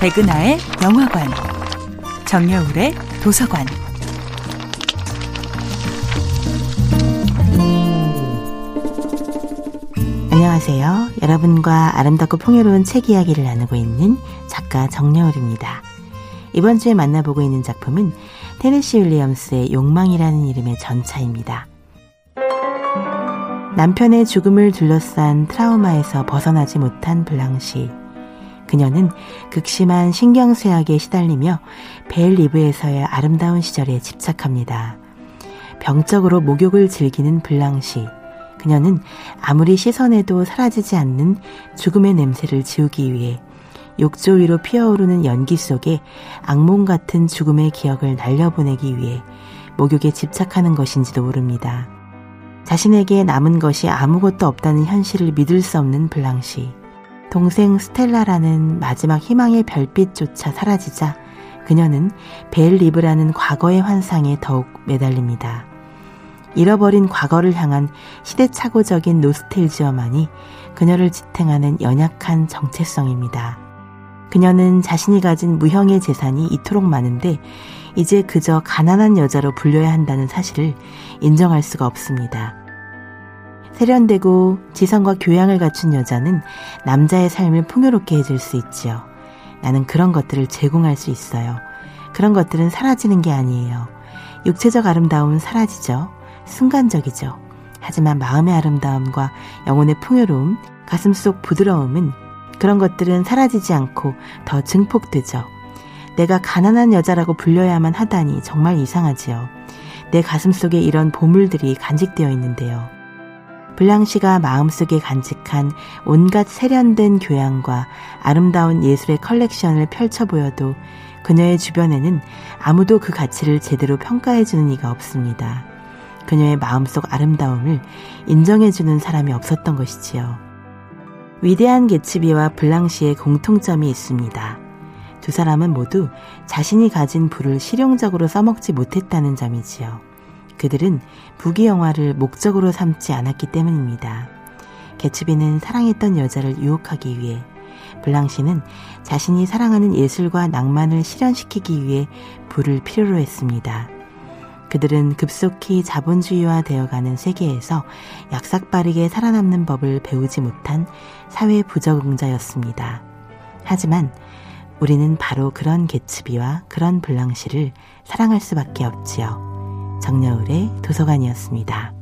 백은하의 영화관, 정여울의 도서관. 안녕하세요. 여러분과 아름답고 풍요로운 책 이야기를 나누고 있는 작가 정여울입니다. 이번 주에 만나보고 있는 작품은 테네시 윌리엄스의 욕망이라는 이름의 전차입니다. 남편의 죽음을 둘러싼 트라우마에서 벗어나지 못한 블랑시. 그녀는 극심한 신경쇠약에 시달리며 벨 리브에서의 아름다운 시절에 집착합니다. 병적으로 목욕을 즐기는 블랑시. 그녀는 아무리 씻어내도 사라지지 않는 죽음의 냄새를 지우기 위해 욕조 위로 피어오르는 연기 속에 악몽 같은 죽음의 기억을 날려보내기 위해 목욕에 집착하는 것인지도 모릅니다. 자신에게 남은 것이 아무것도 없다는 현실을 믿을 수 없는 블랑시. 동생 스텔라라는 마지막 희망의 별빛조차 사라지자 그녀는 벨 리브라는 과거의 환상에 더욱 매달립니다. 잃어버린 과거를 향한 시대착오적인 노스텔지어만이 그녀를 지탱하는 연약한 정체성입니다. 그녀는 자신이 가진 무형의 재산이 이토록 많은데 이제 그저 가난한 여자로 불려야 한다는 사실을 인정할 수가 없습니다. 세련되고 지성과 교양을 갖춘 여자는 남자의 삶을 풍요롭게 해줄 수 있지요. 나는 그런 것들을 제공할 수 있어요. 그런 것들은 사라지는 게 아니에요. 육체적 아름다움은 사라지죠. 순간적이죠. 하지만 마음의 아름다움과 영혼의 풍요로움, 가슴 속 부드러움은 그런 것들은 사라지지 않고 더 증폭되죠. 내가 가난한 여자라고 불려야만 하다니 정말 이상하지요. 내 가슴 속에 이런 보물들이 간직되어 있는데요. 블랑시가 마음속에 간직한 온갖 세련된 교양과 아름다운 예술의 컬렉션을 펼쳐 보여도 그녀의 주변에는 아무도 그 가치를 제대로 평가해주는 이가 없습니다. 그녀의 마음속 아름다움을 인정해주는 사람이 없었던 것이지요. 위대한 개츠비와 블랑시의 공통점이 있습니다. 두 사람은 모두 자신이 가진 부를 실용적으로 써먹지 못했다는 점이지요. 그들은 부귀 영화를 목적으로 삼지 않았기 때문입니다. 개츠비는 사랑했던 여자를 유혹하기 위해, 블랑시는 자신이 사랑하는 예술과 낭만을 실현시키기 위해 부를 필요로 했습니다. 그들은 급속히 자본주의화 되어가는 세계에서 약삭빠르게 살아남는 법을 배우지 못한 사회 부적응자였습니다. 하지만 우리는 바로 그런 개츠비와 그런 블랑시를 사랑할 수밖에 없지요. 정여울의 도서관이었습니다.